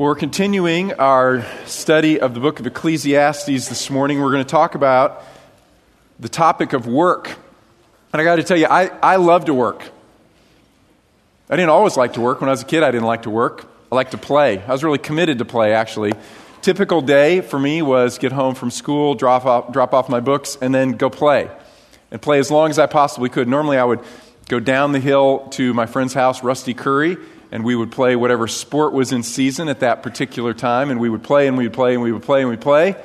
We're continuing our study of the book of Ecclesiastes this morning. We're going to talk about the topic of work. And I got to tell you, I, I love to work. I didn't always like to work. When I was a kid, I didn't like to work. I like to play. I was really committed to play, actually. Typical day for me was get home from school, drop off, drop off my books, and then go play. And play as long as I possibly could. Normally, I would go down the hill to my friend's house, Rusty Curry, and we would play whatever sport was in season at that particular time, and we would play and we would play and we would play and we'd play.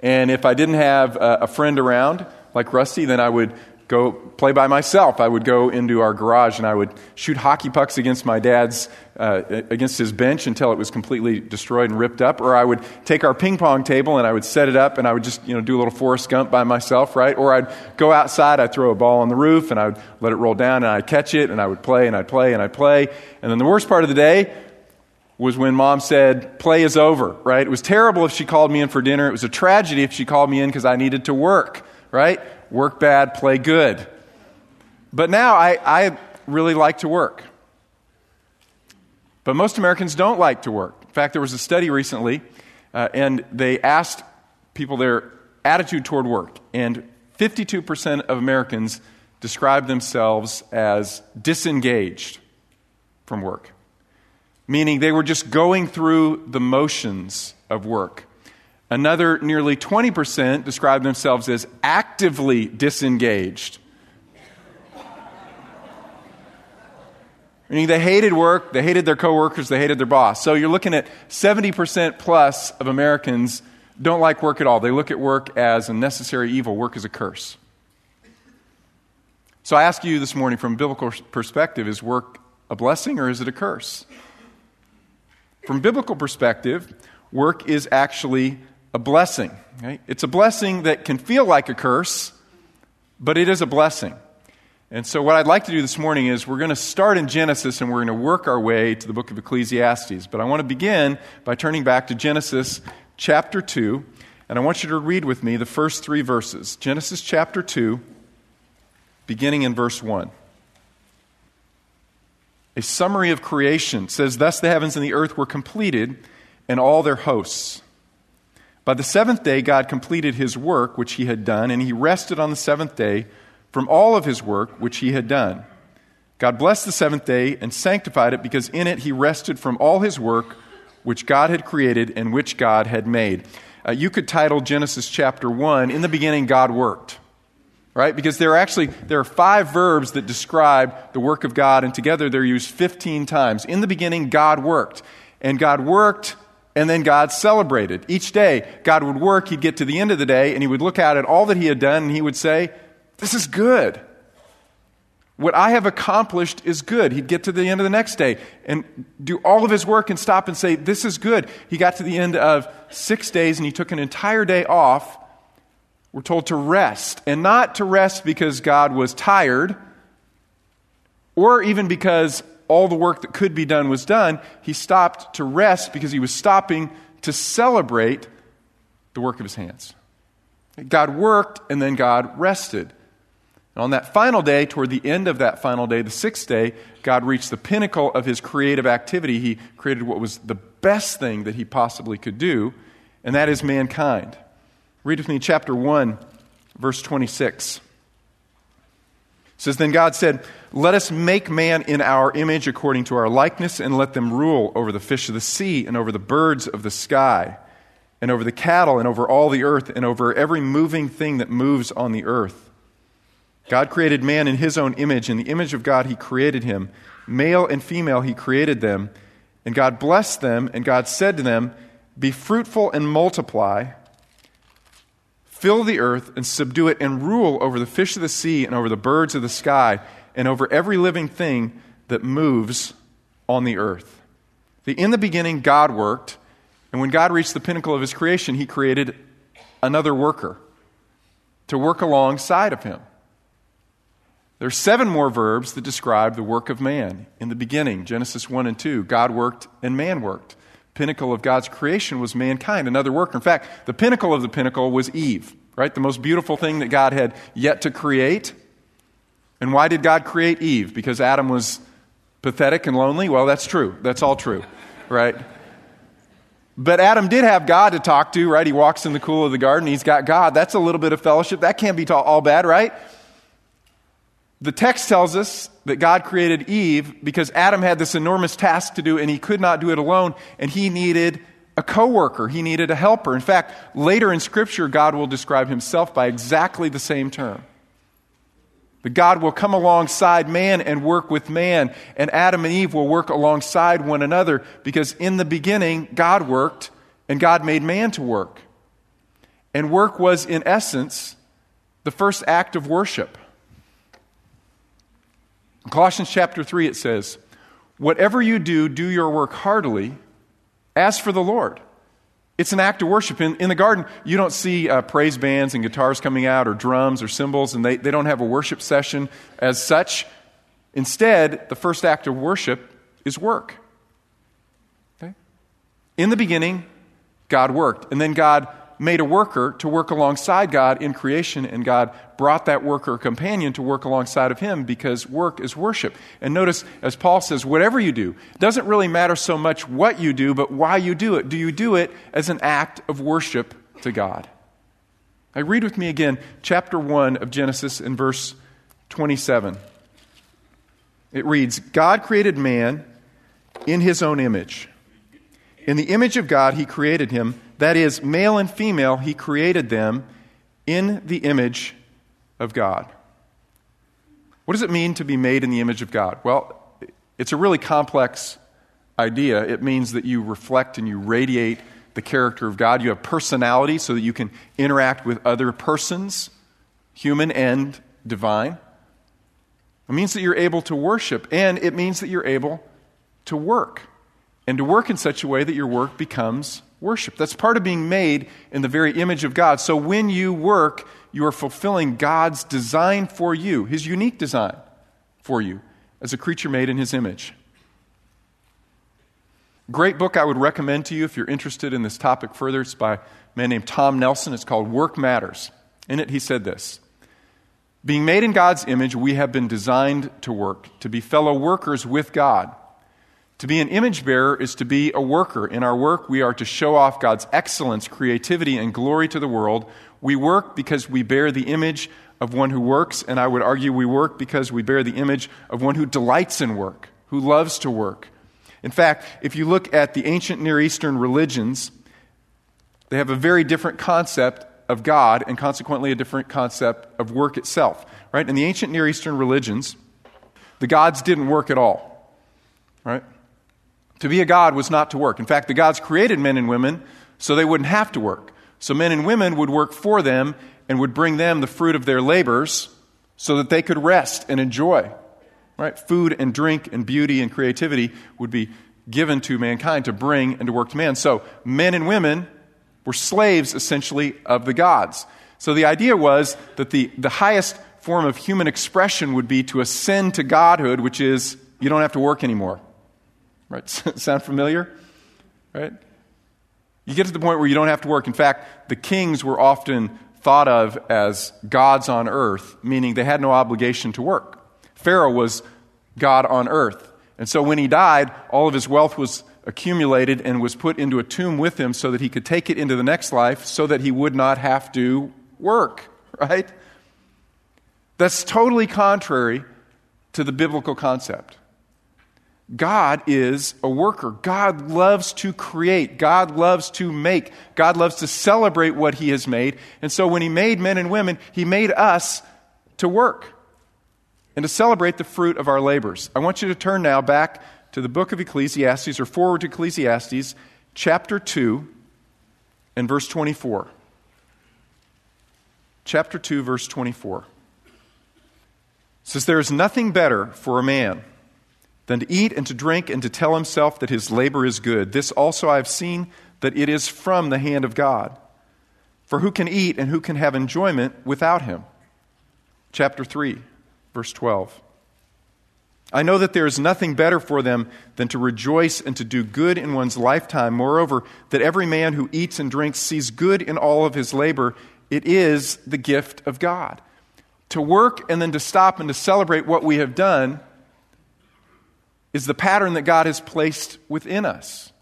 And if I didn't have a, a friend around, like Rusty, then I would go play by myself. I would go into our garage and I would shoot hockey pucks against my dad's, uh, against his bench until it was completely destroyed and ripped up. Or I would take our ping pong table and I would set it up and I would just, you know, do a little Forrest Gump by myself, right? Or I'd go outside, I'd throw a ball on the roof and I would let it roll down and I'd catch it and I would play and I'd play and I'd play. And then the worst part of the day was when mom said, play is over, right? It was terrible if she called me in for dinner. It was a tragedy if she called me in because I needed to work, right? Work bad, play good. But now I, I really like to work. But most Americans don't like to work. In fact, there was a study recently, uh, and they asked people their attitude toward work, and 52% of Americans describe themselves as disengaged from work, meaning they were just going through the motions of work. Another nearly 20% describe themselves as actively disengaged. Meaning they hated work, they hated their coworkers, they hated their boss. So you're looking at 70% plus of Americans don't like work at all. They look at work as a necessary evil, work is a curse. So I ask you this morning from a biblical perspective is work a blessing or is it a curse? From biblical perspective, work is actually a blessing. It's a blessing that can feel like a curse, but it is a blessing. And so, what I'd like to do this morning is we're going to start in Genesis and we're going to work our way to the book of Ecclesiastes. But I want to begin by turning back to Genesis chapter 2, and I want you to read with me the first three verses. Genesis chapter 2, beginning in verse 1. A summary of creation says, Thus the heavens and the earth were completed, and all their hosts. By the seventh day, God completed his work which he had done, and he rested on the seventh day from all of his work which he had done. God blessed the seventh day and sanctified it because in it he rested from all his work which God had created and which God had made. Uh, you could title Genesis chapter 1, In the beginning, God worked. Right? Because there are actually there are five verbs that describe the work of God, and together they're used 15 times. In the beginning, God worked. And God worked and then God celebrated. Each day, God would work, he'd get to the end of the day, and he would look out at all that he had done, and he would say, This is good. What I have accomplished is good. He'd get to the end of the next day and do all of his work and stop and say, This is good. He got to the end of six days and he took an entire day off. We're told to rest, and not to rest because God was tired or even because all the work that could be done was done, he stopped to rest because he was stopping to celebrate the work of his hands. God worked and then God rested. And on that final day, toward the end of that final day, the sixth day, God reached the pinnacle of his creative activity. He created what was the best thing that he possibly could do, and that is mankind. Read with me chapter 1, verse 26. It says, Then God said, let us make man in our image according to our likeness, and let them rule over the fish of the sea, and over the birds of the sky, and over the cattle, and over all the earth, and over every moving thing that moves on the earth. God created man in his own image. In the image of God, he created him. Male and female, he created them. And God blessed them, and God said to them, Be fruitful and multiply. Fill the earth and subdue it, and rule over the fish of the sea, and over the birds of the sky and over every living thing that moves on the earth. In the beginning, God worked, and when God reached the pinnacle of his creation, he created another worker to work alongside of him. There are seven more verbs that describe the work of man. In the beginning, Genesis 1 and 2, God worked and man worked. Pinnacle of God's creation was mankind, another worker. In fact, the pinnacle of the pinnacle was Eve, right? The most beautiful thing that God had yet to create. And why did God create Eve? Because Adam was pathetic and lonely? Well, that's true. That's all true, right? But Adam did have God to talk to, right? He walks in the cool of the garden. He's got God. That's a little bit of fellowship. That can't be all bad, right? The text tells us that God created Eve because Adam had this enormous task to do and he could not do it alone and he needed a coworker. He needed a helper. In fact, later in scripture God will describe himself by exactly the same term. That God will come alongside man and work with man, and Adam and Eve will work alongside one another because in the beginning, God worked and God made man to work. And work was, in essence, the first act of worship. In Colossians chapter 3, it says, Whatever you do, do your work heartily, as for the Lord it's an act of worship. In, in the garden, you don't see uh, praise bands and guitars coming out, or drums or cymbals, and they, they don't have a worship session as such. Instead, the first act of worship is work. Okay? In the beginning, God worked, and then God made a worker to work alongside God in creation, and God brought that worker companion to work alongside of him because work is worship. And notice, as Paul says, whatever you do, doesn't really matter so much what you do, but why you do it. Do you do it as an act of worship to God? I read with me again chapter 1 of Genesis in verse 27. It reads God created man in his own image. In the image of God, he created him that is, male and female, he created them in the image of God. What does it mean to be made in the image of God? Well, it's a really complex idea. It means that you reflect and you radiate the character of God. You have personality so that you can interact with other persons, human and divine. It means that you're able to worship, and it means that you're able to work, and to work in such a way that your work becomes worship. That's part of being made in the very image of God. So when you work, you are fulfilling God's design for you, His unique design for you as a creature made in His image. Great book I would recommend to you if you're interested in this topic further. It's by a man named Tom Nelson. It's called Work Matters. In it, he said this Being made in God's image, we have been designed to work, to be fellow workers with God. To be an image bearer is to be a worker. In our work, we are to show off God's excellence, creativity, and glory to the world. We work because we bear the image of one who works, and I would argue we work because we bear the image of one who delights in work, who loves to work. In fact, if you look at the ancient Near Eastern religions, they have a very different concept of God and consequently a different concept of work itself. Right? In the ancient Near Eastern religions, the gods didn't work at all. Right? To be a God was not to work. In fact, the gods created men and women so they wouldn't have to work. So men and women would work for them and would bring them the fruit of their labors so that they could rest and enjoy. Right? Food and drink and beauty and creativity would be given to mankind to bring and to work to man. So men and women were slaves essentially of the gods. So the idea was that the, the highest form of human expression would be to ascend to godhood, which is you don't have to work anymore. Right? Sound familiar? Right? You get to the point where you don't have to work. In fact, the kings were often thought of as gods on earth, meaning they had no obligation to work. Pharaoh was God on earth. And so when he died, all of his wealth was accumulated and was put into a tomb with him so that he could take it into the next life so that he would not have to work, right? That's totally contrary to the biblical concept. God is a worker. God loves to create. God loves to make. God loves to celebrate what He has made. And so when He made men and women, He made us to work and to celebrate the fruit of our labors. I want you to turn now back to the book of Ecclesiastes or forward to Ecclesiastes, chapter 2 and verse 24. Chapter 2, verse 24. It says, There is nothing better for a man than to eat and to drink and to tell himself that his labor is good. This also I have seen that it is from the hand of God. For who can eat and who can have enjoyment without him? Chapter 3, verse 12. I know that there is nothing better for them than to rejoice and to do good in one's lifetime. Moreover, that every man who eats and drinks sees good in all of his labor. It is the gift of God. To work and then to stop and to celebrate what we have done is the pattern that God has placed within us.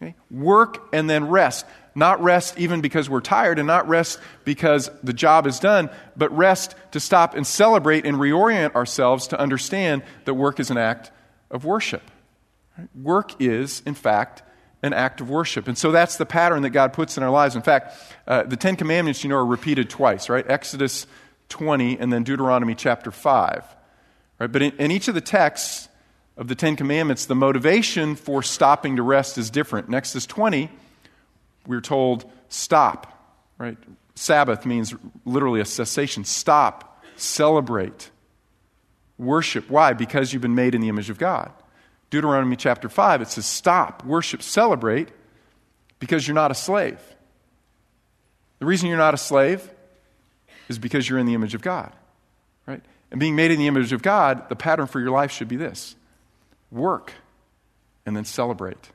Okay? Work and then rest. Not rest even because we're tired and not rest because the job is done, but rest to stop and celebrate and reorient ourselves to understand that work is an act of worship. Right? Work is, in fact, an act of worship. And so that's the pattern that God puts in our lives. In fact, uh, the Ten Commandments, you know, are repeated twice, right? Exodus 20 and then Deuteronomy chapter 5. Right? But in, in each of the texts of the Ten Commandments, the motivation for stopping to rest is different. In Exodus 20, we're told, stop, right? Sabbath means literally a cessation. Stop, celebrate, worship. Why? Because you've been made in the image of God. Deuteronomy chapter 5, it says, stop, worship, celebrate, because you're not a slave. The reason you're not a slave is because you're in the image of God, right? And being made in the image of God, the pattern for your life should be this work and then celebrate.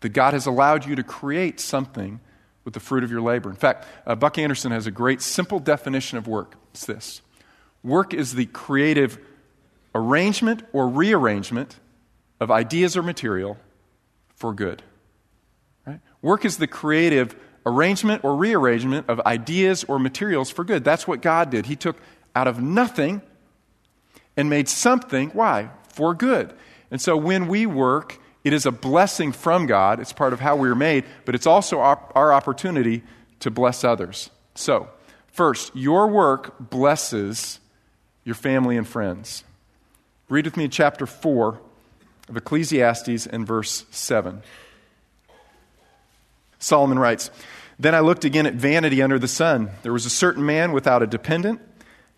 That God has allowed you to create something with the fruit of your labor. In fact, uh, Buck Anderson has a great simple definition of work. It's this work is the creative arrangement or rearrangement of ideas or material for good. Right? Work is the creative arrangement or rearrangement of ideas or materials for good. That's what God did. He took out of nothing and made something, why? For good. And so when we work, it is a blessing from God. It's part of how we are made, but it's also our, our opportunity to bless others. So, first, your work blesses your family and friends. Read with me chapter 4 of Ecclesiastes and verse 7. Solomon writes, Then I looked again at vanity under the sun. There was a certain man without a dependent,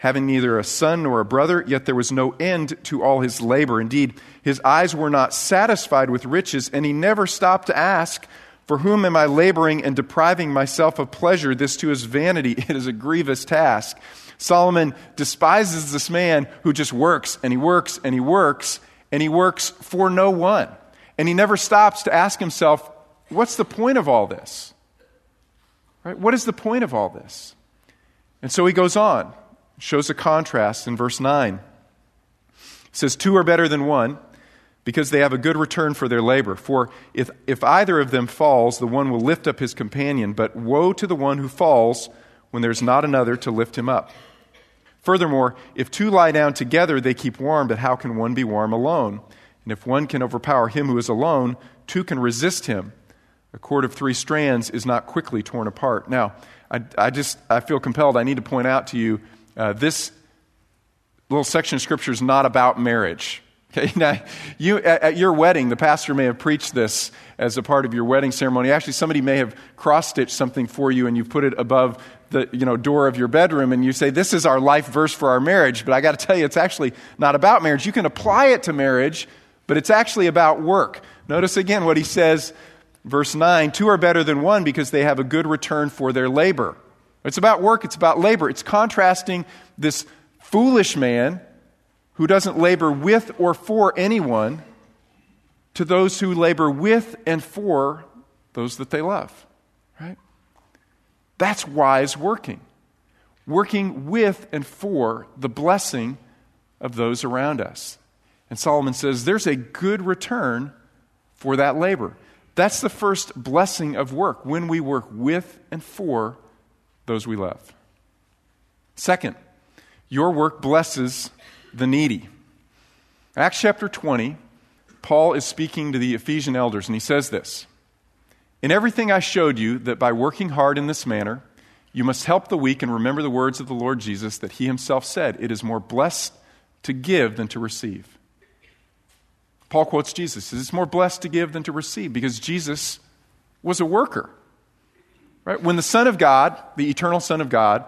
having neither a son nor a brother, yet there was no end to all his labor. Indeed, his eyes were not satisfied with riches, and he never stopped to ask, For whom am I laboring and depriving myself of pleasure? This too is vanity. It is a grievous task. Solomon despises this man who just works and he works and he works and he works for no one. And he never stops to ask himself, what's the point of all this? Right? What is the point of all this? And so he goes on, shows a contrast in verse 9. He says, Two are better than one because they have a good return for their labor. For if, if either of them falls, the one will lift up his companion, but woe to the one who falls when there's not another to lift him up. Furthermore, if two lie down together, they keep warm, but how can one be warm alone? And if one can overpower him who is alone, two can resist him. A cord of three strands is not quickly torn apart. Now, I, I just I feel compelled. I need to point out to you uh, this little section of scripture is not about marriage. Okay, now you at, your wedding, the pastor may have preached this as a part of your wedding ceremony. Actually, somebody may have cross stitched something for you, and you've put it above the you know, door of your bedroom and you say, This is our life verse for our marriage, but I got to tell you, it's actually not about marriage. You can apply it to marriage, but it's actually about work. Notice again what he says, verse 9 Two are better than one because they have a good return for their labor. It's about work, it's about labor. It's contrasting this foolish man who doesn't labor with or for anyone to those who labor with and for those that they love. Right? That's wise working. Working with and for the blessing of those around us. And Solomon says there's a good return for that labor. That's the first blessing of work, when we work with and for those we love. Second, your work blesses the needy. Acts chapter 20, Paul is speaking to the Ephesian elders, and he says this in everything I showed you that by working hard in this manner, you must help the weak and remember the words of the Lord Jesus that he himself said, It is more blessed to give than to receive. Paul quotes Jesus. It's more blessed to give than to receive because Jesus was a worker. Right? When the Son of God, the eternal Son of God,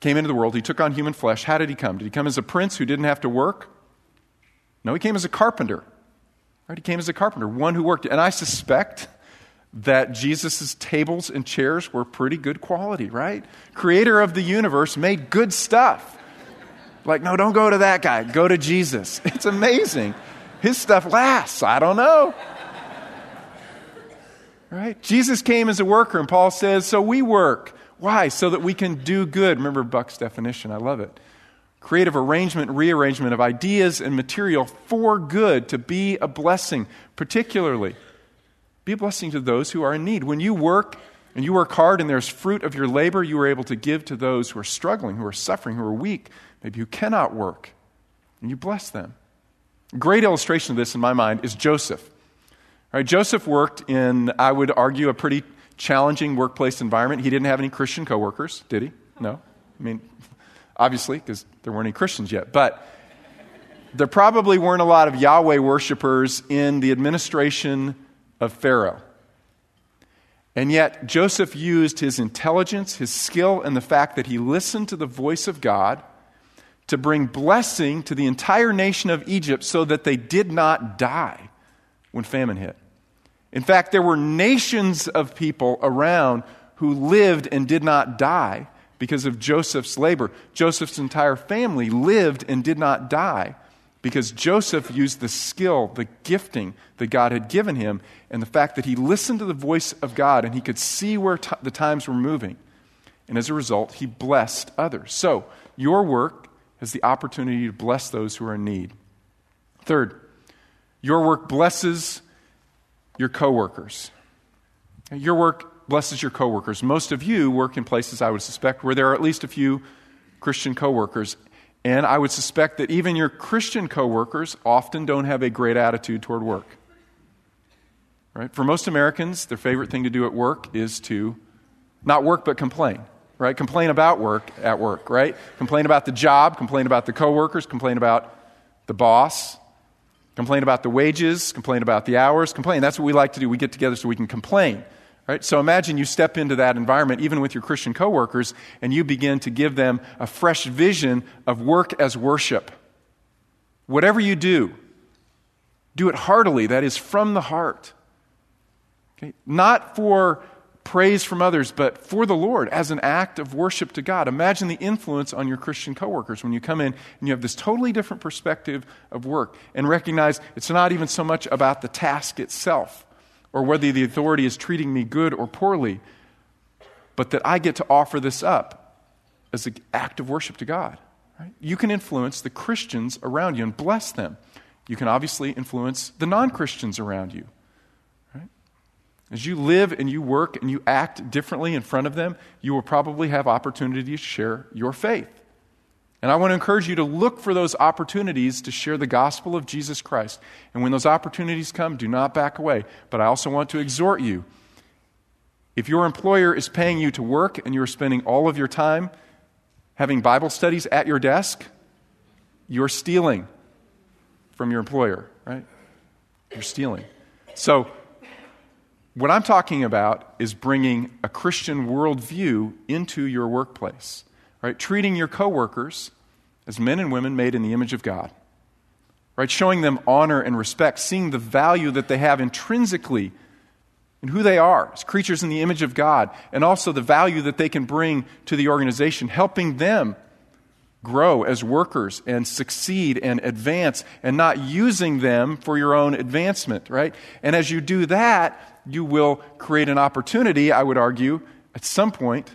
came into the world, he took on human flesh. How did he come? Did he come as a prince who didn't have to work? No, he came as a carpenter. Right? He came as a carpenter, one who worked. And I suspect that Jesus' tables and chairs were pretty good quality, right? Creator of the universe made good stuff. Like, no, don't go to that guy. Go to Jesus. It's amazing. His stuff lasts. I don't know. Right? Jesus came as a worker, and Paul says, so we work. Why? So that we can do good. Remember Buck's definition. I love it. Creative arrangement, rearrangement of ideas and material for good, to be a blessing, particularly Be a blessing to those who are in need. When you work and you work hard and there's fruit of your labor, you are able to give to those who are struggling, who are suffering, who are weak, maybe who cannot work, and you bless them. Great illustration of this in my mind is Joseph. Right, Joseph worked in, I would argue, a pretty challenging workplace environment. He didn't have any Christian coworkers, did he? No. I mean, obviously, because there weren't any Christians yet. But there probably weren't a lot of Yahweh worshipers in the administration of Pharaoh. And yet, Joseph used his intelligence, his skill, and the fact that he listened to the voice of God to bring blessing to the entire nation of Egypt so that they did not die when famine hit. In fact, there were nations of people around who lived and did not die because of Joseph's labor. Joseph's entire family lived and did not die because Joseph used the skill, the gifting that God had given him, and the fact that he listened to the voice of God and he could see where t- the times were moving. And as a result, he blessed others. So, your work has the opportunity to bless those who are in need. Third, your work blesses your coworkers. Your work blesses your coworkers. Most of you work in places, I would suspect, where there are at least a few Christian coworkers. And I would suspect that even your Christian coworkers often don't have a great attitude toward work. Right? For most Americans, their favorite thing to do at work is to not work but complain. Right? Complain about work at work, right? Complain about the job, complain about the coworkers, complain about the boss, Complain about the wages, complain about the hours, complain. That's what we like to do. We get together so we can complain. Right? So imagine you step into that environment, even with your Christian coworkers, and you begin to give them a fresh vision of work as worship. Whatever you do, do it heartily, that is, from the heart. Okay? Not for praise from others, but for the Lord as an act of worship to God. Imagine the influence on your Christian coworkers when you come in and you have this totally different perspective of work and recognize it's not even so much about the task itself or whether the authority is treating me good or poorly, but that I get to offer this up as an act of worship to God. Right? You can influence the Christians around you and bless them. You can obviously influence the non Christians around you. As you live and you work and you act differently in front of them, you will probably have opportunity to share your faith. And I want to encourage you to look for those opportunities to share the gospel of Jesus Christ. And when those opportunities come, do not back away. But I also want to exhort you if your employer is paying you to work and you're spending all of your time having Bible studies at your desk, you're stealing from your employer, right? You're stealing. So, what I'm talking about is bringing a Christian worldview into your workplace, right? Treating your coworkers as men and women made in the image of God, right? Showing them honor and respect, seeing the value that they have intrinsically in who they are as creatures in the image of God, and also the value that they can bring to the organization, helping them grow as workers and succeed and advance and not using them for your own advancement, right? And as you do that, you will create an opportunity, I would argue, at some point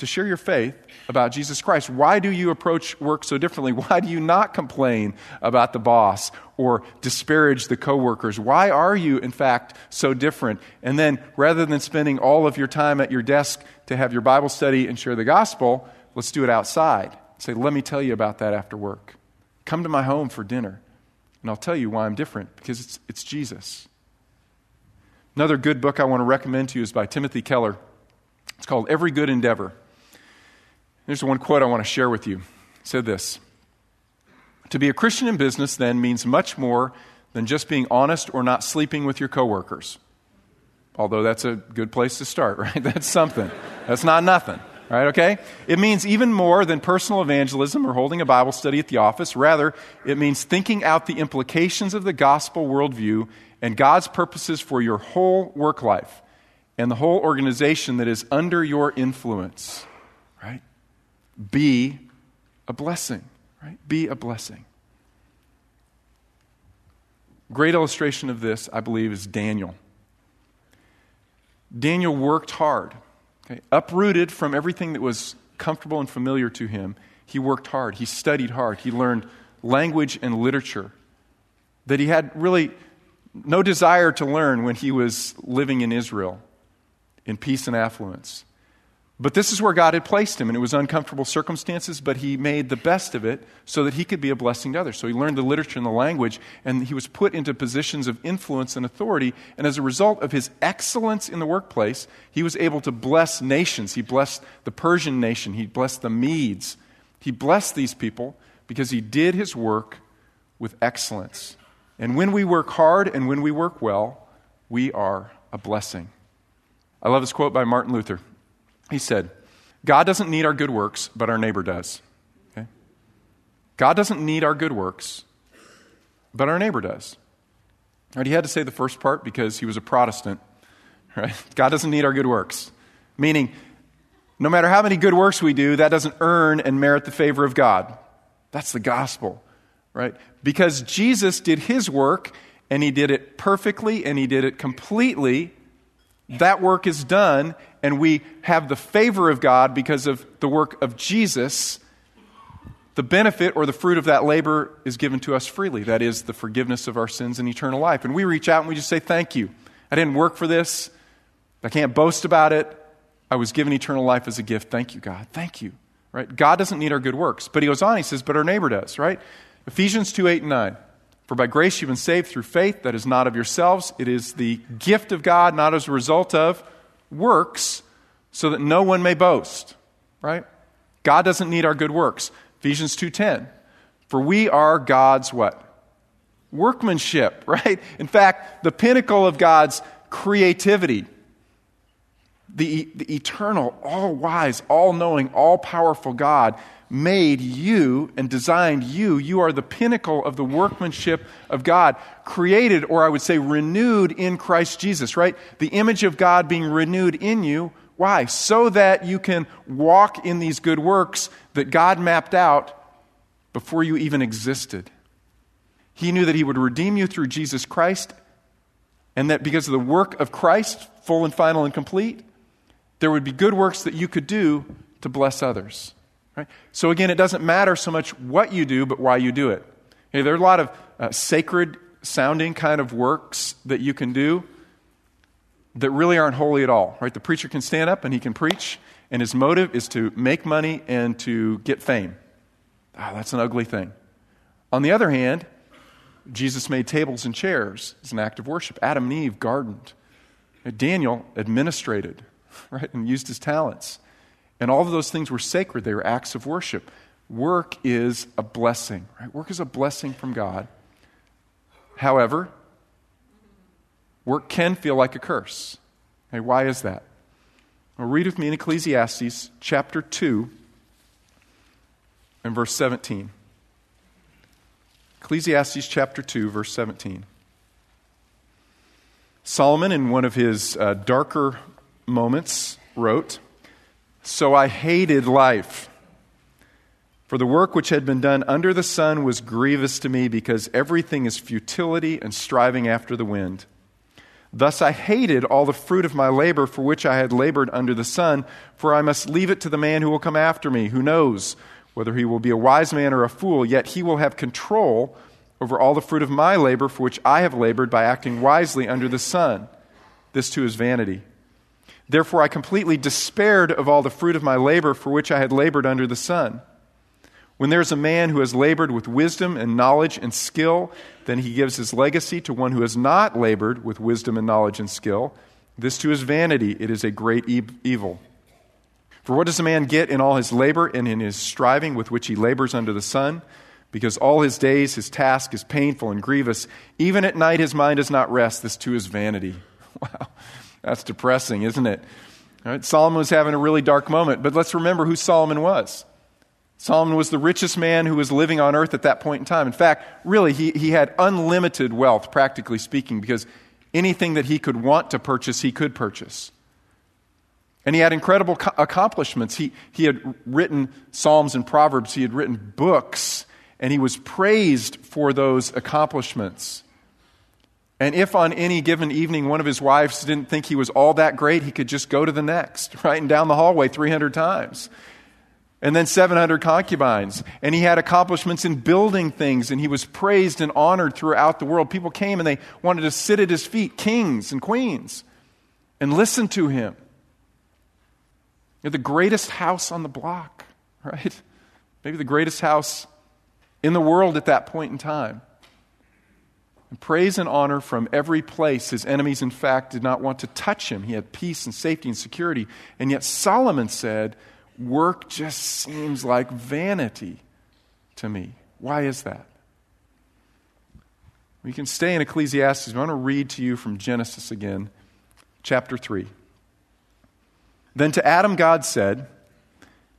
to share your faith about Jesus Christ. Why do you approach work so differently? Why do you not complain about the boss or disparage the coworkers? Why are you, in fact, so different? And then, rather than spending all of your time at your desk to have your Bible study and share the gospel, let's do it outside. Say, let me tell you about that after work. Come to my home for dinner, and I'll tell you why I'm different because it's, it's Jesus. Another good book I want to recommend to you is by Timothy Keller. It's called Every Good Endeavor. There's one quote I want to share with you. He said this To be a Christian in business, then, means much more than just being honest or not sleeping with your coworkers. Although that's a good place to start, right? That's something. That's not nothing, right? Okay? It means even more than personal evangelism or holding a Bible study at the office. Rather, it means thinking out the implications of the gospel worldview and God's purposes for your whole work life and the whole organization that is under your influence, right? Be a blessing, right? Be a blessing. Great illustration of this, I believe, is Daniel. Daniel worked hard, okay? uprooted from everything that was comfortable and familiar to him. He worked hard. He studied hard. He learned language and literature that he had really no desire to learn when he was living in Israel in peace and affluence. But this is where God had placed him, and it was uncomfortable circumstances, but he made the best of it so that he could be a blessing to others. So he learned the literature and the language, and he was put into positions of influence and authority. And as a result of his excellence in the workplace, he was able to bless nations. He blessed the Persian nation, he blessed the Medes. He blessed these people because he did his work with excellence. And when we work hard and when we work well, we are a blessing. I love this quote by Martin Luther. He said, God doesn't need our good works, but our neighbor does. Okay? God doesn't need our good works, but our neighbor does. Right, he had to say the first part because he was a Protestant. Right? God doesn't need our good works. Meaning, no matter how many good works we do, that doesn't earn and merit the favor of God. That's the gospel, right? Because Jesus did his work and he did it perfectly and he did it completely. That work is done, and we have the favor of God because of the work of Jesus, the benefit or the fruit of that labor is given to us freely. That is the forgiveness of our sins and eternal life. And we reach out and we just say, Thank you. I didn't work for this. I can't boast about it. I was given eternal life as a gift. Thank you, God. Thank you. Right? God doesn't need our good works. But he goes on, he says, but our neighbor does, right? Ephesians 2 8 and 9. For by grace you've been saved through faith, that is not of yourselves. It is the gift of God, not as a result of works, so that no one may boast. Right? God doesn't need our good works. Ephesians 2:10. For we are God's what? Workmanship, right? In fact, the pinnacle of God's creativity. The, the eternal, all wise, all knowing, all powerful God made you and designed you. You are the pinnacle of the workmanship of God, created, or I would say renewed in Christ Jesus, right? The image of God being renewed in you why? So that you can walk in these good works that God mapped out before you even existed. He knew that He would redeem you through Jesus Christ, and that because of the work of Christ, full and final and complete, there would be good works that you could do to bless others. Right? So, again, it doesn't matter so much what you do, but why you do it. There are a lot of uh, sacred sounding kind of works that you can do that really aren't holy at all, right? The preacher can stand up and he can preach, and his motive is to make money and to get fame. Ah, that's an ugly thing. On the other hand, Jesus made tables and chairs as an act of worship. Adam and Eve gardened. Daniel administrated, right, and used his talents. And all of those things were sacred. They were acts of worship. Work is a blessing, right? Work is a blessing from God. However, work can feel like a curse. Okay, why is that? Well, read with me in Ecclesiastes chapter 2 and verse 17. Ecclesiastes chapter 2, verse 17. Solomon, in one of his uh, darker moments, wrote, So I hated life. For the work which had been done under the sun was grievous to me because everything is futility and striving after the wind. Thus I hated all the fruit of my labor for which I had labored under the sun, for I must leave it to the man who will come after me, who knows whether he will be a wise man or a fool, yet he will have control over all the fruit of my labor for which I have labored by acting wisely under the sun. This too is vanity. Therefore I completely despaired of all the fruit of my labor for which I had labored under the sun. When there's a man who has labored with wisdom and knowledge and skill, then he gives his legacy to one who has not labored with wisdom and knowledge and skill. This too is vanity. It is a great e- evil. For what does a man get in all his labor and in his striving with which he labors under the sun? Because all his days his task is painful and grievous. Even at night his mind does not rest. This too is vanity. Wow, that's depressing, isn't it? Solomon was having a really dark moment, but let's remember who Solomon was. Solomon was the richest man who was living on earth at that point in time. In fact, really, he, he had unlimited wealth, practically speaking, because anything that he could want to purchase, he could purchase. And he had incredible co- accomplishments. He, he had written Psalms and Proverbs, he had written books, and he was praised for those accomplishments. And if on any given evening one of his wives didn't think he was all that great, he could just go to the next, right? And down the hallway 300 times. and then 700 concubines. And he had accomplishments in building things, and he was praised and honored throughout the world. People came and they wanted to sit at his feet, kings and queens, and listen to him. You're the greatest house on the block, right? Maybe the greatest house in the world at that point in time. And praise and honor from every place. His enemies, in fact, did not want to touch him. He had peace and safety and security. And yet Solomon said, Work just seems like vanity to me. Why is that? We can stay in Ecclesiastes. I want to read to you from Genesis again, chapter 3. Then to Adam, God said,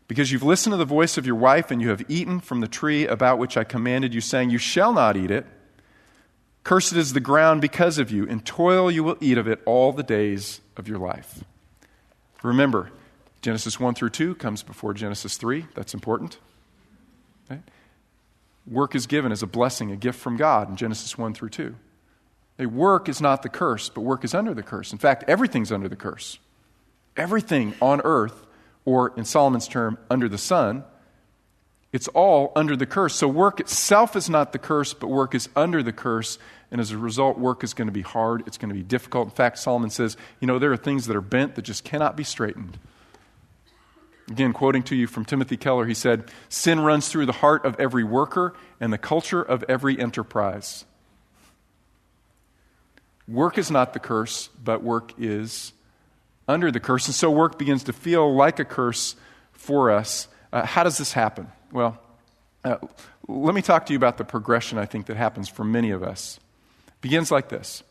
Because you've listened to the voice of your wife and you have eaten from the tree about which I commanded you, saying, You shall not eat it. Cursed is the ground because of you. In toil you will eat of it all the days of your life. Remember, Genesis 1 through 2 comes before Genesis 3. That's important. Work is given as a blessing, a gift from God in Genesis 1 through 2. A work is not the curse, but work is under the curse. In fact, everything's under the curse. Everything on earth, or in Solomon's term, under the sun, it's all under the curse. So work itself is not the curse, but work is under the curse. And as a result, work is going to be hard. It's going to be difficult. In fact, Solomon says, you know, there are things that are bent that just cannot be straightened. Again, quoting to you from Timothy Keller, he said, Sin runs through the heart of every worker and the culture of every enterprise. Work is not the curse, but work is under the curse. And so work begins to feel like a curse for us. Uh, how does this happen? Well, uh, let me talk to you about the progression I think that happens for many of us. It begins like this.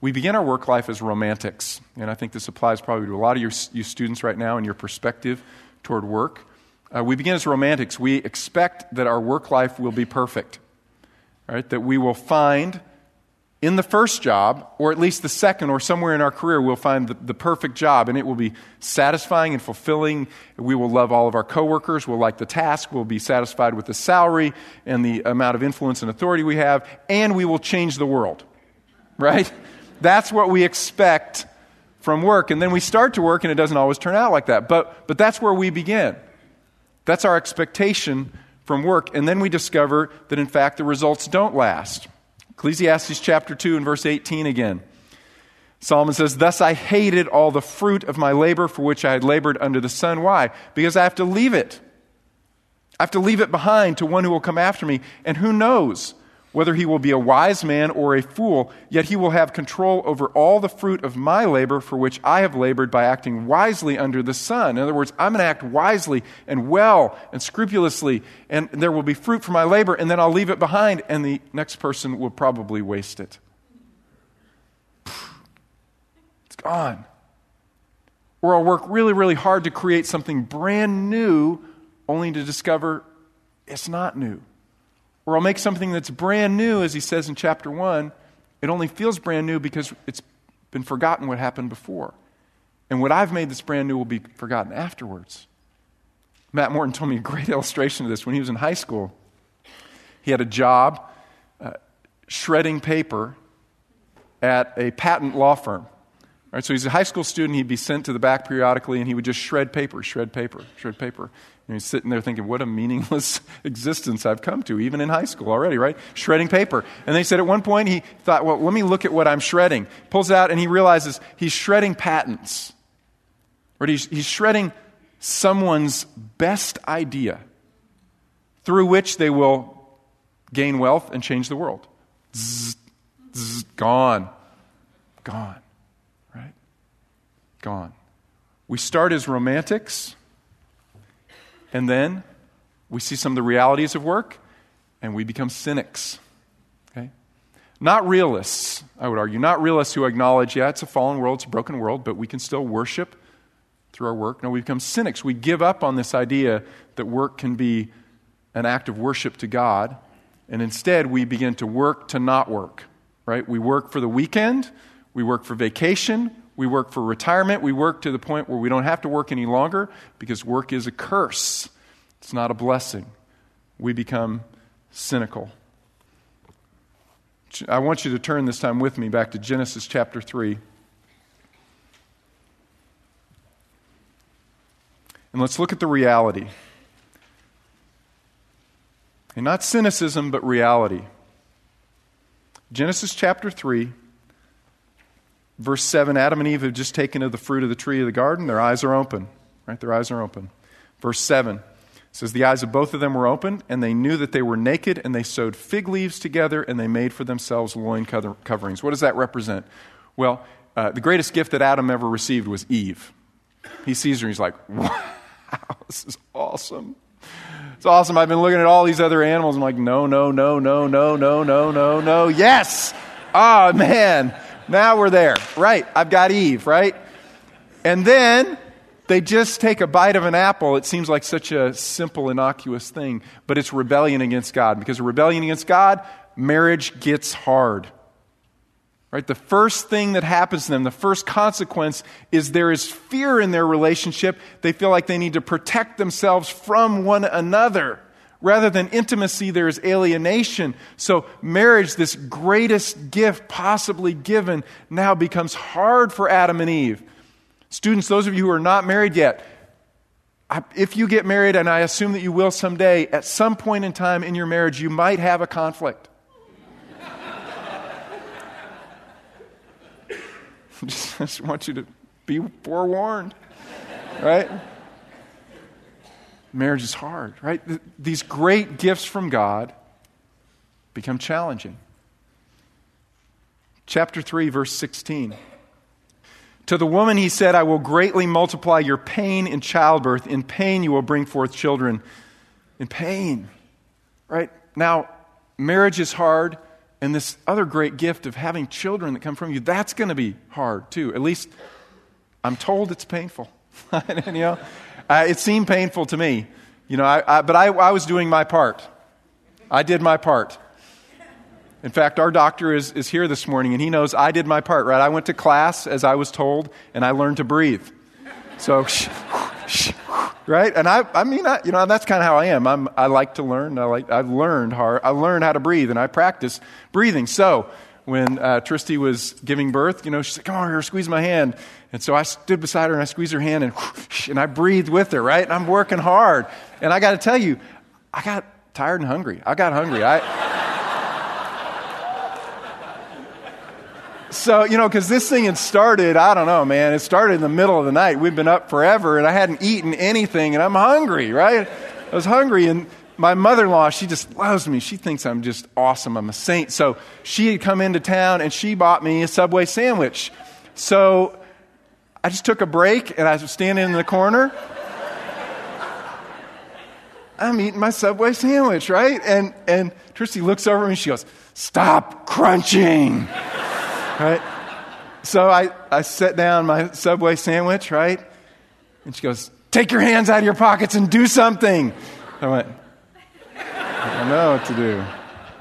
We begin our work life as romantics, and I think this applies probably to a lot of your, you students right now and your perspective toward work. Uh, we begin as romantics. We expect that our work life will be perfect, right? That we will find in the first job, or at least the second, or somewhere in our career, we'll find the, the, perfect job, and it will be satisfying and fulfilling. We will love all of our coworkers. We'll like the task. We'll be satisfied with the salary and the amount of influence and authority we have, and we will change the world, right? That's what we expect from work. And then we start to work, and it doesn't always turn out like that. But, but that's where we begin. That's our expectation from work. And then we discover that, in fact, the results don't last. Ecclesiastes chapter 2 and verse 18 again. Solomon says, Thus I hated all the fruit of my labor for which I had labored under the sun. Why? Because I have to leave it. I have to leave it behind to one who will come after me. And who knows? Whether he will be a wise man or a fool, yet he will have control over all the fruit of my labor for which I have labored by acting wisely under the sun. In other words, I'm going to act wisely and well and scrupulously, and there will be fruit for my labor, and then I'll leave it behind, and the next person will probably waste it. It's gone. Or I'll work really, really hard to create something brand new, only to discover it's not new. Or I'll make something that's brand new, as he says in chapter 1. It only feels brand new because it's been forgotten what happened before. And what I've made that's brand new will be forgotten afterwards. Matt Morton told me a great illustration of this when he was in high school. He had a job uh, shredding paper at a patent law firm. All right, so he's a high school student. He'd be sent to the back periodically, and he would just shred paper, shred paper, shred paper. He's sitting there thinking, what a meaningless existence I've come to, even in high school already, right? Shredding paper. And they said at one point he thought, well, let me look at what I'm shredding. Pulls out and he realizes he's shredding patents. Right? he's, he's shredding someone's best idea through which they will gain wealth and change the world. Zzz, zzz, gone. Gone. Right? Gone. We start as romantics and then we see some of the realities of work and we become cynics. Okay? Not realists, I would argue. Not realists who acknowledge, yeah, it's a fallen world, it's a broken world, but we can still worship through our work. No, we become cynics. We give up on this idea that work can be an act of worship to God, and instead we begin to work to not work. Right? We work for the weekend, we work for vacation, we work for retirement. We work to the point where we don't have to work any longer because work is a curse, it's not a blessing. We become cynical. I want you to turn this time with me back to Genesis chapter 3. And let's look at the reality. And not cynicism, but reality. Genesis chapter 3, verse 7 Adam and Eve have just taken of the fruit of the tree of the garden. Their eyes are open, right? Their eyes are open. Verse 7 says, The eyes of both of them were open, and they knew that they were naked, and they sewed fig leaves together, and they made for themselves loin coverings. What does that represent? Well, uh, the greatest gift that Adam ever received was Eve. He sees her, and he's like, Wow, this is awesome. It's awesome. I've been looking at all these other animals. I'm like, no, no, no, no, no, no, no, no, no. Yes. Oh, man. Now we're there. Right. I've got Eve, right? And then they just take a bite of an apple. It seems like such a simple, innocuous thing, but it's rebellion against God. Because rebellion against God, marriage gets hard. Right? The first thing that happens to them, the first consequence is there is fear in their relationship. They feel like they need to protect themselves from one another. Rather than intimacy, there is alienation. So, marriage, this greatest gift possibly given, now becomes hard for Adam and Eve. Students, those of you who are not married yet, if you get married, and I assume that you will someday, at some point in time in your marriage, you might have a conflict. I just want you to be forewarned, right? Marriage is hard, right? These great gifts from God become challenging. Chapter 3, verse 16. To the woman he said, I will greatly multiply your pain in childbirth. In pain you will bring forth children. In pain. Right? Now, marriage is hard. And this other great gift of having children that come from you, that's going to be hard too. At least I'm told it's painful. you know, uh, it seemed painful to me. You know, I, I, but I, I was doing my part. I did my part. In fact, our doctor is, is here this morning, and he knows I did my part, right? I went to class as I was told, and I learned to breathe. So, right? And I, I mean, I, you know, that's kind of how I am. I'm, I like to learn. I like, I've learned hard. I learned how to breathe, and I practice breathing. So when uh, Tristy was giving birth, you know, she said, "Come on here, squeeze my hand." And so I stood beside her and I squeezed her hand and and I breathed with her. Right? And I'm working hard. And I got to tell you, I got tired and hungry. I got hungry. I. So, you know, because this thing had started, I don't know, man, it started in the middle of the night. We'd been up forever and I hadn't eaten anything and I'm hungry, right? I was hungry and my mother in law, she just loves me. She thinks I'm just awesome. I'm a saint. So she had come into town and she bought me a Subway sandwich. So I just took a break and I was standing in the corner. I'm eating my Subway sandwich, right? And, and Tristy looks over at me and she goes, Stop crunching right? So I, I set down my Subway sandwich, right? And she goes, Take your hands out of your pockets and do something. I went, don't know what to do.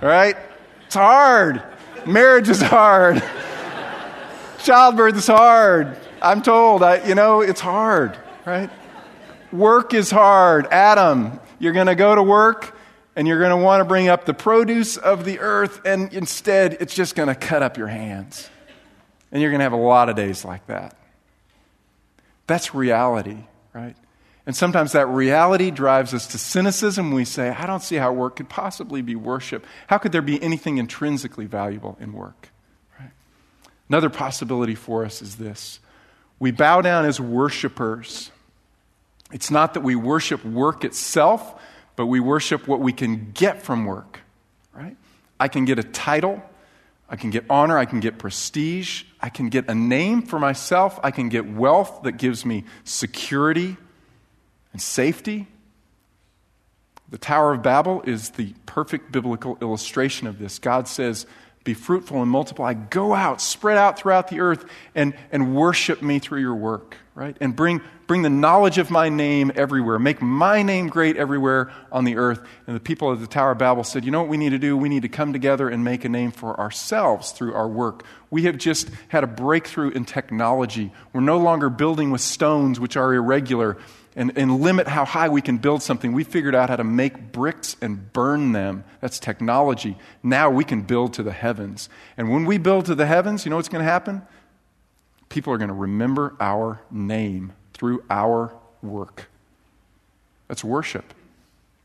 Right? It's hard. Marriage is hard. Childbirth is hard. I'm told, I, you know, it's hard, right? Work is hard. Adam, you're going to go to work and you're going to want to bring up the produce of the earth, and instead, it's just going to cut up your hands. And you're going to have a lot of days like that. That's reality, right? And sometimes that reality drives us to cynicism. We say, I don't see how work could possibly be worship. How could there be anything intrinsically valuable in work? Right? Another possibility for us is this we bow down as worshipers. It's not that we worship work itself, but we worship what we can get from work, right? I can get a title, I can get honor, I can get prestige, I can get a name for myself, I can get wealth that gives me security and safety. The Tower of Babel is the perfect biblical illustration of this. God says, Be fruitful and multiply, go out, spread out throughout the earth, and, and worship me through your work right? And bring, bring the knowledge of my name everywhere. Make my name great everywhere on the earth. And the people of the Tower of Babel said, you know what we need to do? We need to come together and make a name for ourselves through our work. We have just had a breakthrough in technology. We're no longer building with stones, which are irregular, and, and limit how high we can build something. We figured out how to make bricks and burn them. That's technology. Now we can build to the heavens. And when we build to the heavens, you know what's going to happen? People are going to remember our name through our work. That's worship.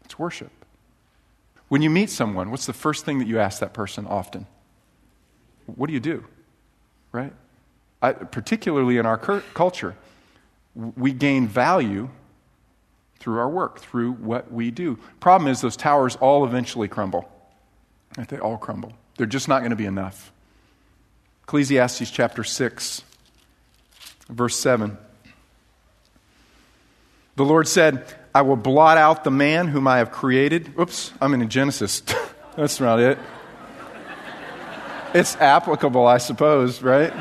That's worship. When you meet someone, what's the first thing that you ask that person often? What do you do? Right? I, particularly in our cur- culture, we gain value through our work, through what we do. Problem is, those towers all eventually crumble. They all crumble. They're just not going to be enough. Ecclesiastes chapter 6, verse 7. The Lord said, I will blot out the man whom I have created. Oops, I'm in Genesis. That's not it. It's applicable, I suppose, right?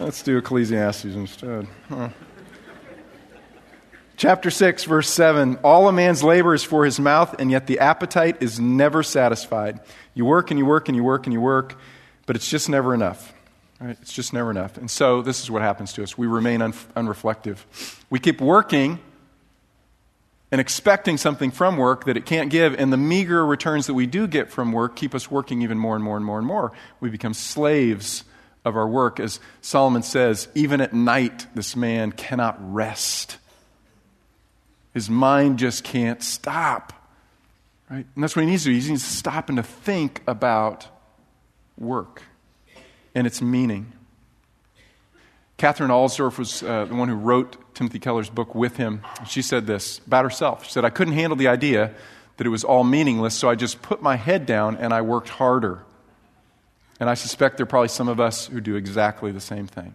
Let's do Ecclesiastes instead. Huh. Chapter 6, verse 7 All a man's labor is for his mouth, and yet the appetite is never satisfied. You work and you work and you work and you work, but it's just never enough. Right? It's just never enough. And so this is what happens to us. We remain un- unreflective. We keep working and expecting something from work that it can't give, and the meager returns that we do get from work keep us working even more and more and more and more. We become slaves of our work. As Solomon says, even at night, this man cannot rest. His mind just can't stop. Right? And that's what he needs to do. He needs to stop and to think about work and its meaning. Katherine Alsdorf was uh, the one who wrote Timothy Keller's book with him. She said this about herself. She said, I couldn't handle the idea that it was all meaningless, so I just put my head down and I worked harder. And I suspect there are probably some of us who do exactly the same thing.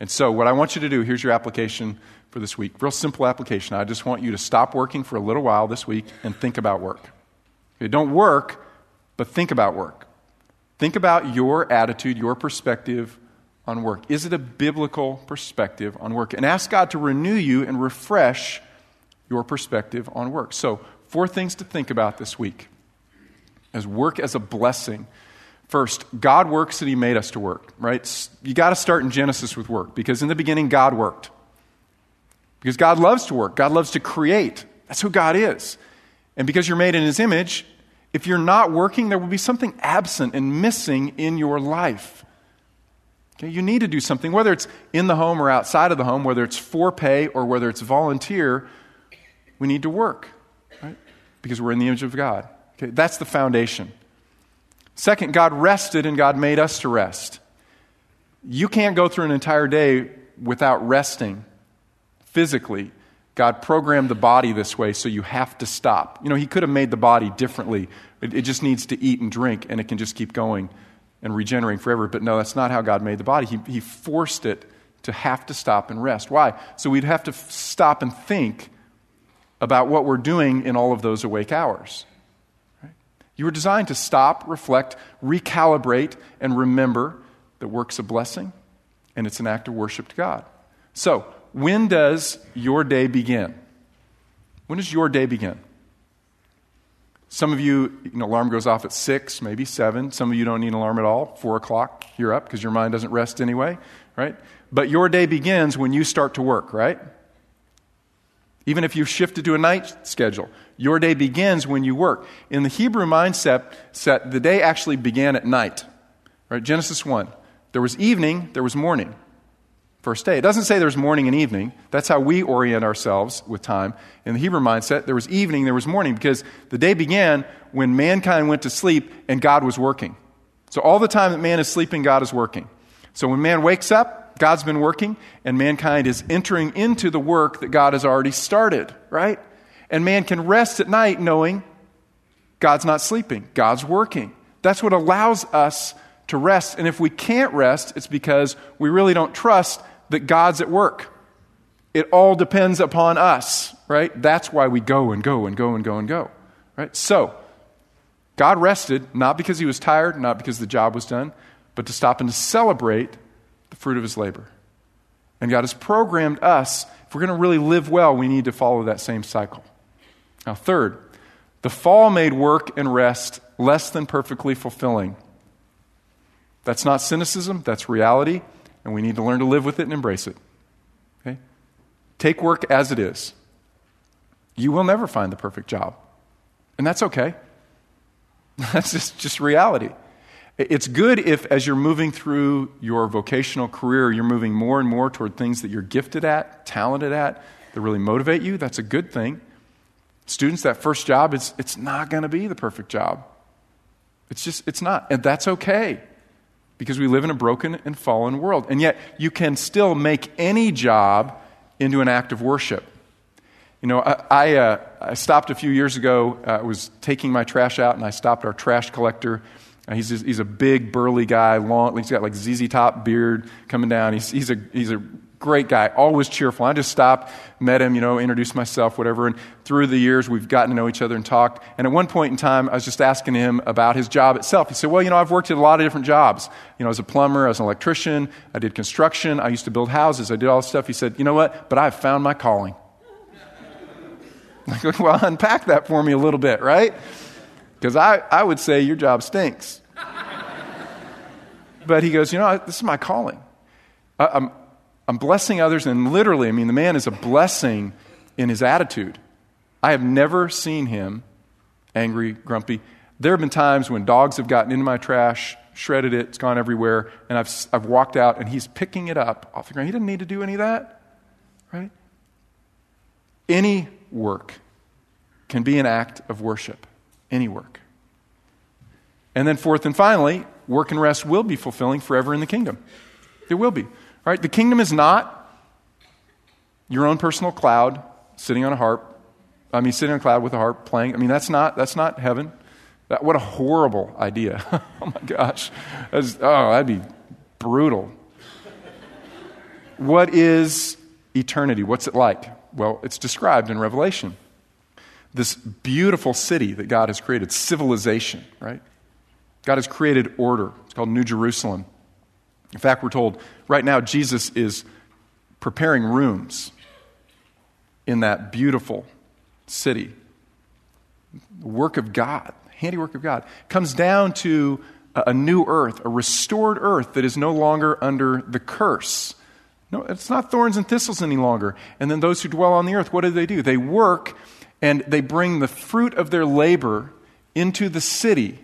And so, what I want you to do here's your application for this week. Real simple application. I just want you to stop working for a little while this week and think about work. Okay, don't work, but think about work. Think about your attitude, your perspective on work. Is it a biblical perspective on work? And ask God to renew you and refresh your perspective on work. So, four things to think about this week as work as a blessing. First, God works and He made us to work, right? You got to start in Genesis with work because in the beginning, God worked. Because God loves to work, God loves to create. That's who God is. And because you're made in His image, if you're not working, there will be something absent and missing in your life. Okay, you need to do something, whether it's in the home or outside of the home, whether it's for pay or whether it's volunteer, we need to work, right? Because we're in the image of God. Okay, that's the foundation. Second, God rested and God made us to rest. You can't go through an entire day without resting physically. God programmed the body this way, so you have to stop. You know, He could have made the body differently. It, it, just needs to eat and drink, and it can just keep going and regenerating forever. But no, that's not how God made the body. He, he forced it to have to stop and rest. Why? So we'd have to f- stop and think about what we're doing in all of those awake hours. You were designed to stop, reflect, recalibrate, and remember that work's a blessing and it's an act of worship to God. So, when does your day begin? When does your day begin? Some of you, know, alarm goes off at 6, maybe 7. Some of you don't need an alarm at all. 4 o'clock, you're up because your mind doesn't rest anyway, right? But your day begins when you start to work, right? Even if you've shifted to a night schedule, your day begins when you work. In the Hebrew mindset, set, the day actually began at night. Right? Genesis 1. There was evening, there was morning first day. It doesn't say there's morning and evening. That's how we orient ourselves with time. In the Hebrew mindset, there was evening, there was morning, because the day began when mankind went to sleep and God was working. So all the time that man is sleeping, God is working. So when man wakes up, God's been working, and mankind is entering into the work that God has already started, right? And man can rest at night knowing God's not sleeping, God's working. That's what allows us to rest. And if we can't rest, it's because we really don't trust that God's at work. It all depends upon us, right? That's why we go and go and go and go and go, right? So, God rested not because he was tired, not because the job was done, but to stop and to celebrate fruit of his labor. And God has programmed us, if we're going to really live well, we need to follow that same cycle. Now, third, the fall made work and rest less than perfectly fulfilling. That's not cynicism, that's reality and we need to learn to live with it and embrace it. Okay? Take work as it is. You will never find the perfect job, and that's okay. That's just, just reality. It's good if, as you're moving through your vocational career, you're moving more and more toward things that you're gifted at, talented at, that really motivate you. That's a good thing. Students, that first job, it's, it's not going to be the perfect job. It's just, it's not. And that's okay because we live in a broken and fallen world. And yet, you can still make any job into an act of worship. You know, I, I, uh, I stopped a few years ago. Uh, I was taking my trash out, and I stopped our trash collector. He's, just, he's a big, burly guy, long, he's got like ZZ Top beard coming down. He's, he's, a, he's a great guy, always cheerful. I just stopped, met him, you know, introduced myself, whatever. And through the years, we've gotten to know each other and talked. And at one point in time, I was just asking him about his job itself. He said, Well, you know, I've worked at a lot of different jobs. You know, as a plumber, as an electrician, I did construction, I used to build houses, I did all this stuff. He said, You know what? But I've found my calling. Like, well, unpack that for me a little bit, right? Because I, I would say your job stinks. but he goes, You know, this is my calling. I, I'm, I'm blessing others, and literally, I mean, the man is a blessing in his attitude. I have never seen him angry, grumpy. There have been times when dogs have gotten into my trash, shredded it, it's gone everywhere, and I've, I've walked out and he's picking it up off the ground. He didn't need to do any of that, right? Any work can be an act of worship. Any work. And then, fourth and finally, work and rest will be fulfilling forever in the kingdom. There will be. Right? The kingdom is not your own personal cloud sitting on a harp. I mean, sitting on a cloud with a harp playing. I mean, that's not, that's not heaven. That, what a horrible idea. oh my gosh. That's, oh, that'd be brutal. what is eternity? What's it like? Well, it's described in Revelation. This beautiful city that God has created, civilization, right? God has created order. It's called New Jerusalem. In fact, we're told right now Jesus is preparing rooms in that beautiful city. The work of God, handiwork of God, comes down to a new earth, a restored earth that is no longer under the curse. No, it's not thorns and thistles any longer. And then those who dwell on the earth, what do they do? They work and they bring the fruit of their labor into the city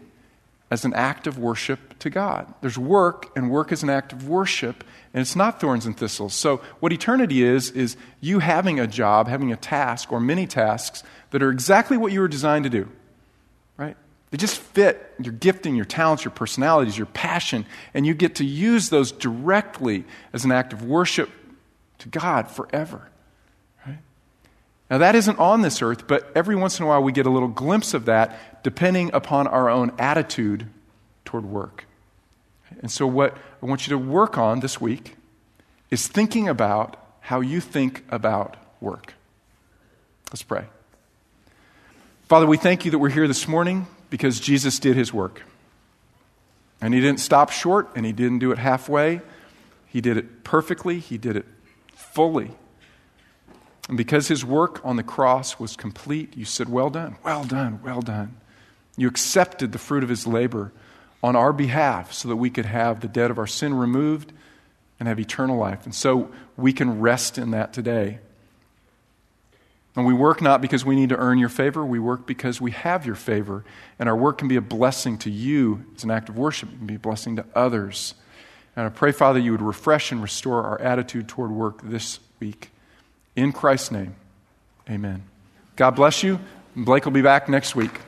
as an act of worship to God. There's work, and work is an act of worship, and it's not thorns and thistles. So, what eternity is, is you having a job, having a task, or many tasks that are exactly what you were designed to do, right? They just fit your gifting, your talents, your personalities, your passion, and you get to use those directly as an act of worship to God forever. Now, that isn't on this earth, but every once in a while we get a little glimpse of that depending upon our own attitude toward work. And so, what I want you to work on this week is thinking about how you think about work. Let's pray. Father, we thank you that we're here this morning because Jesus did his work. And he didn't stop short and he didn't do it halfway. He did it perfectly, he did it fully. And because his work on the cross was complete, you said, Well done, well done, well done. You accepted the fruit of his labor on our behalf so that we could have the debt of our sin removed and have eternal life. And so we can rest in that today. And we work not because we need to earn your favor, we work because we have your favor. And our work can be a blessing to you as an act of worship, it can be a blessing to others. And I pray, Father, you would refresh and restore our attitude toward work this week. In Christ's name, amen. God bless you. Blake will be back next week.